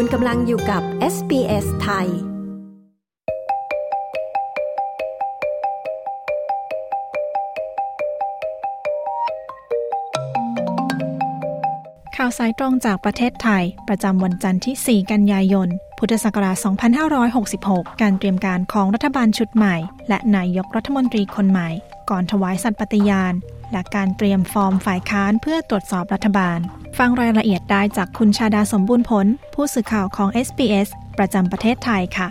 คุณกำลังอยู่กับ SBS ไทย ข่าวสายตรงจากประเทศไทย ประจำวันจันทร์ที่ 4 กันยายน พุทธศักราช 2566 การเตรียมการของรัฐบาลชุดใหม่ และนายกรัฐมนตรีคนใหม่ ก่อนถวายสัตย์ปฏิญาณ และการเตรียมฟอร์มฝ่ายค้านเพื่อตรวจสอบรัฐบาลฟังรายละเอียดได้จากคุณชาดาสมบูรณ์ผล ผู้สื่อข่าวของ SBS ประจำประเทศไทยค่ะ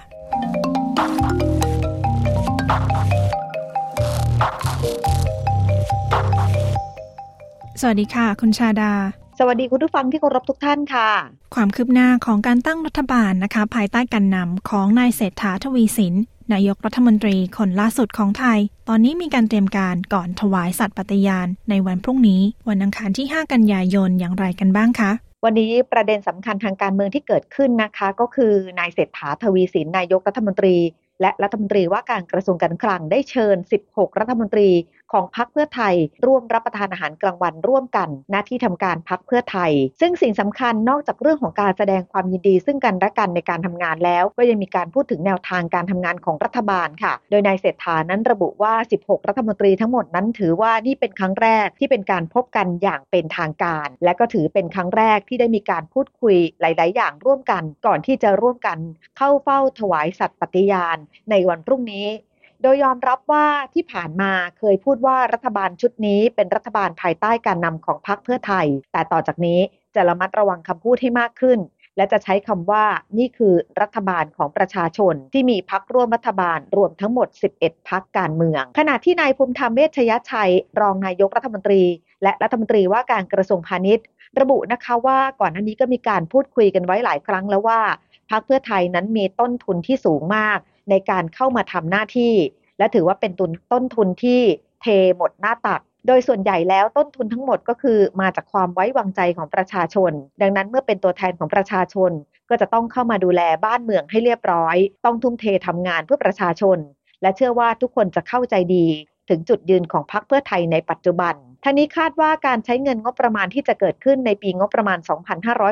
สวัสดีค่ะ คุณชาดา สวัสดีคุณผู้ฟังที่เคารพทุกท่านค่ะ ความคืบหน้าของการตั้งรัฐบาลนะคะ ภายใต้การนำของนายเศรษฐาทวีสิน นายกรัฐมนตรีคนล่าสุดของไทย ตอนนี้มีการเตรียมการก่อนถวายสัตย์ปฏิญาณ ในวันพรุ่งนี้ วันอังคารที่ 5 กันยายนอย่างไรกันบ้างคะวันนี้ประเด็นสำคัญทางการเมืองที่เกิดขึ้นนะคะ ก็คือนายเศรษฐาทวีสินนายกรัฐมนตรี และรัฐมนตรีว่าการกระทรวงการคลังได้เชิญ 16 รัฐมนตรี ของพรรคเพื่อไทย ร่วมรับประทานอาหารกลางวันร่วมกันหน้าที่ทำการพรรคเพื่อไทย ซึ่งสิ่งสำคัญนอกจากเรื่องของการแสดงความยินดี ซึ่งกันและกันในการทำงานแล้ว ก็ยังมีการพูดถึงแนวทางการทำงานของรัฐบาลค่ะ โดยนายเศรษฐานั้นระบุว่า 16 รัฐมนตรีทั้งหมดนั้นถือว่านี่เป็นครั้งแรกที่เป็นการพบกันอย่างเป็นทางการ และก็ถือเป็นครั้งแรกที่ได้มีการพูดคุยหลาย ๆ อย่างร่วมกัน ก่อนที่จะร่วมกันเข้าเฝ้าถวายสัตย์ปฏิญาณ ในวันพรุ่งนี้ โดยยอมรับว่าที่ผ่านมาเคยพูดว่ารัฐบาลชุดนี้เป็นรัฐบาลภายใต้การนำของพรรคเพื่อไทย แต่ต่อจากนี้จะระมัดระวังคำพูดให้มากขึ้น และจะใช้คำว่านี่คือรัฐบาลของประชาชน ที่มีพักร่วมรัฐบาลรวมทั้งหมด 11 พักการเมือง ขณะที่นายภูมิธรรมเวชยชัย รองนายกรัฐมนตรี และรัฐมนตรีว่าการกระทรวงพาณิชย์ ระบุนะคะว่าก่อนหน้านี้ก็มีการพูดคุยกันไว้หลายครั้งแล้วว่าพักเพื่อไทยนั้นมีต้นทุนที่สูงมาก ในการเข้ามาทำหน้าที่ และถือว่าเป็นตุนต้นทุนที่เทหมดหน้าตัก โดยส่วนใหญ่แล้วต้นทุนทั้งหมดก็คือมาจากความไว้วางใจของประชาชน ดังนั้นเมื่อเป็นตัวแทนของประชาชน ก็จะต้องเข้ามาดูแลบ้านเมืองให้เรียบร้อย ต้องทุ่มเททำงานเพื่อประชาชน และเชื่อว่าทุกคนจะเข้าใจดี ถึงจุดยืนของพรรคเพื่อไทยในปัจจุบันท่านี้คาดว่าการใช้เงินงบประมาณที่จะเกิดขึ้นในปีงบประมาณ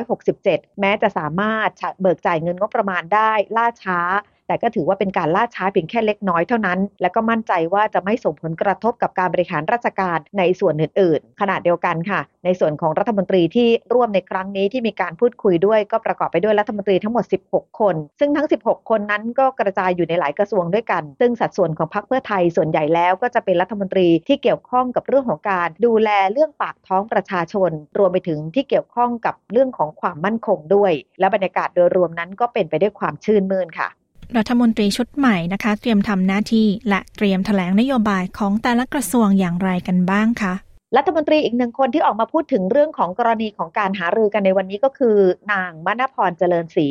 2567 แม้จะสามารถเบิกจ่ายเงินงบประมาณได้ล่าช้า แต่ก็ถือว่าเป็นการล่าช้าเพียงแค่เล็กน้อยเท่านั้น และก็มั่นใจว่าจะไม่ส่งผลกระทบกับการบริหารราชการในส่วนอื่น ๆ ขณะเดียวกันค่ะ ในส่วนของรัฐมนตรีที่ร่วมในครั้งนี้ที่มีการพูดคุยด้วยก็ประกอบไปด้วยรัฐมนตรีทั้งหมด 16 คน ซึ่งทั้ง 16 คนนั้นก็กระจายอยู่ในหลายกระทรวงด้วยกัน ซึ่งสัดส่วนของพรรคเพื่อไทยส่วนใหญ่แล้วก็จะเป็นรัฐมนตรีที่เกี่ยวข้องกับเรื่องของการดูแลเรื่องปากท้องประชาชน รวมไปถึงที่เกี่ยวข้องกับเรื่องของความมั่นคงด้วย และบรรยากาศโดยรวมนั้นก็เป็นไปด้วยความชื่นมื่นค่ะ รัฐมนตรีชุดใหม่นะคะ เตรียมทำหน้าที่และเตรียมแถลงนโยบายของแต่ละกระทรวงอย่างไรกันบ้างคะรัฐมนตรีอีกหนึ่งคนที่ออกมาพูดถึงเรื่องของกรณีของการหารือกันในวันนี้ก็คือ นางมณพรเจริญศรี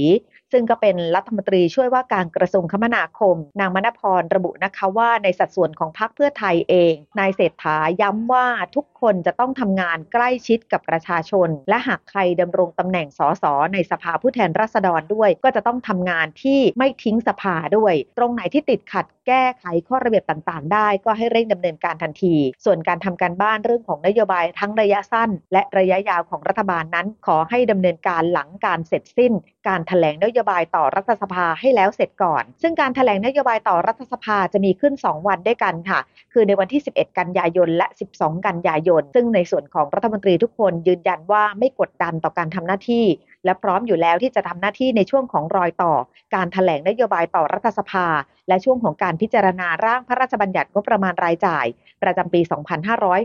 ซึ่งก็เป็นรัฐมนตรีช่วยว่าการกระทรวงคมนาคม นางมณพรระบุนะคะว่าในสัดส่วนของพรรคเพื่อไทยเอง นายเศรษฐาย้ำว่าทุกคนจะต้องทำงานใกล้ชิดกับประชาชน และหากใครดำรงตำแหน่งสสในสภาผู้แทนราษฎรด้วย ก็จะต้องทำงานที่ไม่ทิ้งสภาด้วย ตรงไหนที่ติดขัด แก้ไขข้อระเบียบต่างๆ ได้ ก็ให้เร่งดำเนินการทันที ส่วนการทำการบ้านเรื่องของนโยบายทั้งระยะสั้น และระยะยาวของรัฐบาลนั้น ขอให้ดำเนินการหลังการเสร็จสิ้น การถแถลงนโยบายต่อรัฐสภาให้แล้วเสร็จก่อน ซึ่งการถแถลงนโยบายต่อรัฐสภาจะมีขึ้น 2 วันด้วยกันค่ะ คือในวันที่ 11 กันยายนและ 12 กันยายน ซึ่งในส่วนของรัฐมนตรีทุกคนยืนยันว่าไม่กดดันต่อการทำหน้าที่ และพร้อมอยู่แล้วที่จะทำหน้าที่ในช่วงของรอยต่อ การถแถลงนโยบายต่อรัฐสภา และช่วงของการพิจารณาร่างพระราชบัญญัติงบประมาณรายจ่าย ประจำปี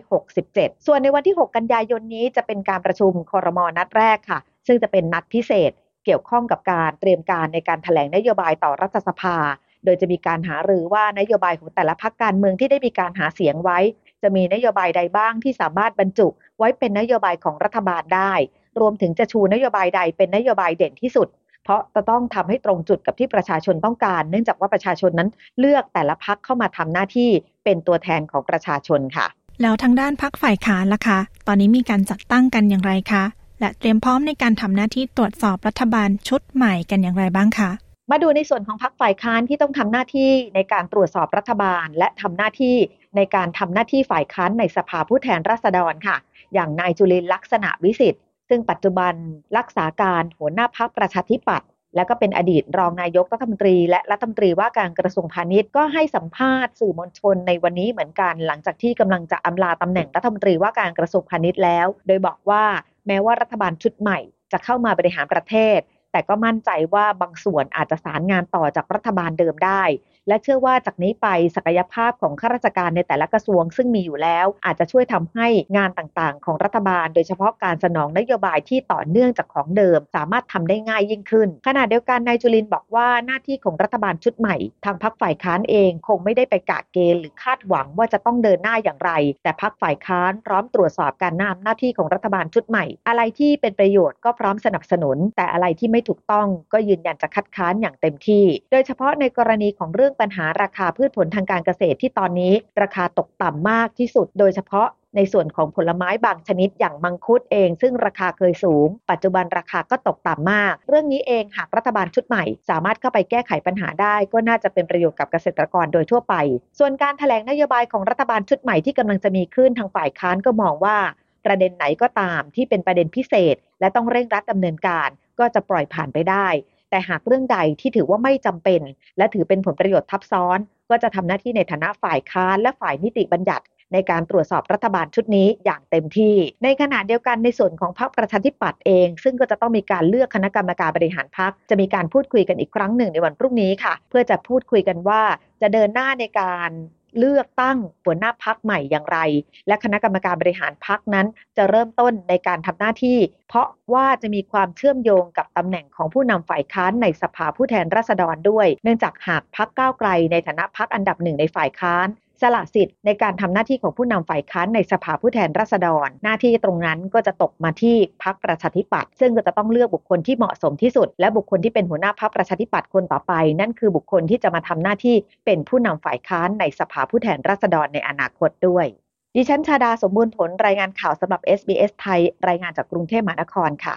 2567 ส่วนในวันที่ 6 กันยายนนี้จะเป็นการประชุมคอรมอนัดแรกค่ะ ซึ่งจะเป็นนัดพิเศษ เกี่ยวข้องกับการเตรียมการในการถแถลงนโยบายต่อรัฐสภา โดยจะมีการหารือว่านโยบายของแต่ละพรรคการเมืองที่ได้มีการหาเสียงไว้ จะมีนโยบายใดบ้างที่สามารถบรรจุไว้เป็นนโยบายของรัฐบาลได้รวมถึงจะชูนโยบายใดเป็นนโยบายเด่นที่สุด เพราะจะต้องทำให้ตรงจุดกับที่ประชาชนต้องการ เนื่องจากว่าประชาชนนั้นเลือกแต่ละพักเข้ามาทำหน้าที่เป็นตัวแทนของประชาชนค่ะ แล้วทางด้านพักฝ่ายค้านล่ะคะ ตอนนี้มีการจัดตั้งกันอย่างไรคะ และเตรียมพร้อมในการทำหน้าที่ตรวจสอบรัฐบาลชุดใหม่กันอย่างไรบ้างคะมาดูในส่วนของพักฝ่ายค้านที่ต้องทำหน้าที่ในการตรวจสอบรัฐบาล และทำหน้าที่ในการทำหน้าที่ฝ่ายค้านในสภาผู้แทนราษฎรค่ะ อย่างนายจุลินลักษณะวิสิทธิ์ ซึ่งปัจจุบันรักษาการหัวหน้าพักประชาธิปัตย์และก็เป็นอดีตรองนายกรัฐมนตรี และรัฐมนตรีว่าการกระทรวงพาณิชย์ก็ให้สัมภาษณ์สื่อมวลชนในวันนี้เหมือนกัน หลังจากที่กำลังจะอำลาตำแหน่งรัฐมนตรีว่าการกระทรวงพาณิชย์แล้ว โดยบอกว่าแม้ว่ารัฐบาลชุดใหม่จะเข้ามาบริหารประเทศ แต่ก็มั่นใจว่าบางส่วนอาจจะสารงานต่อจากรัฐบาลเดิมได้ และเชื่อว่าจากนี้ไปศักยภาพของข้าราชการในแต่ละกระทรวง ซึ่งมีอยู่แล้ว อาจจะช่วยทำให้งานต่างๆ ของรัฐบาล โดยเฉพาะการสนองนโยบายที่ต่อเนื่องจากของเดิม สามารถทำได้ง่ายยิ่งขึ้น ขณะเดียวกันนายจุลินบอกว่าหน้าที่ของรัฐบาลชุดใหม่ ทางพักฝ่ายค้านเองคงไม่ได้ไปกะเกณฑ์หรือคาดหวังว่าจะต้องเดินหน้าอย่างไร แต่พักฝ่ายค้านพร้อมตรวจสอบการนำหน้าที่ของรัฐบาลชุดใหม่ อะไรที่เป็นประโยชน์ก็พร้อมสนับสนุน แต่อะไรที่ไม่ถูกต้องก็ยืนยันจะคัดค้านอย่างเต็มที่ โดยเฉพาะในกรณีของเรื่องปัญหาราคาพืชผลทางการเกษตรที่ตอนนี้ ราคาตกต่ำมากที่สุด โดยเฉพาะในส่วนของผลไม้บางชนิดอย่างมังคุดเอง ซึ่งราคาเคยสูง ปัจจุบันราคาก็ตกต่ำมาก เรื่องนี้เองหากรัฐบาลชุดใหม่ สามารถเข้าไปแก้ไขปัญหาได้ ก็น่าจะเป็นประโยชน์กับเกษตรกรโดยทั่วไป ส่วนการถแถลงนโยบายของรัฐบาลชุดใหม่ที่กำลังจะมีขึ้นทางฝ่ายค้านก็มองว่า ประเด็นไหนก็ตามที่เป็นประเด็นพิเศษ และต้องเร่งรัดดำเนินการ ก็จะปล่อยผ่านไปได้ แต่หากเรื่องใดที่ถือว่าไม่จำเป็น และถือเป็นผลประโยชน์ทับซ้อน ก็จะทำหน้าที่ในฐานะฝ่ายค้านและฝ่ายนิติบัญญัติ ในการตรวจสอบรัฐบาลชุดนี้อย่างเต็มที่ ในขณะเดียวกันในส่วนของพรรคประชาธิปัตย์เอง ซึ่งก็จะต้องมีการเลือกคณะกรรมการบริหารพรรคจะมีการพูดคุยกันอีกครั้งหนึ่งในวันพรุ่งนี้ค่ะ เพื่อจะพูดคุยกันว่าจะเดินหน้าในการ เลือกตั้งหัวหน้าพักใหม่อย่างไร และคณะกรรมการบริหารพักนั้น จะเริ่มต้นในการทำหน้าที่ เพราะว่าจะมีความเชื่อมโยงกับตำแหน่งของผู้นำฝ่ายค้านในสภาผู้แทนราษฎรด้วย เนื่องจากหากพักก้าวไกลในฐานะพักอันดับหนึ่งในฝ่ายค้าน สละสิทธิ์ในการทำหน้าที่ของผู้นำฝ่ายค้านในสภาผู้แทนราษฎร หน้าที่ตรงนั้นก็จะตกมาที่พักประชาธิปัตย์ซึ่งก็จะต้องเลือกบุคคลที่เหมาะสมที่สุด และบุคคลที่เป็นหัวหน้าพักประชาธิปัตย์คนต่อไป นั่นคือบุคคลที่จะมาทำหน้าที่เป็นผู้นำฝ่ายค้านในสภาผู้แทนราษฎรในอนาคตด้วย ดิฉันชาดาสมบูรณ์ผลรายงานข่าวสำหรับ SBS ไทย รายงานจากกรุงเทพมหานครค่ะ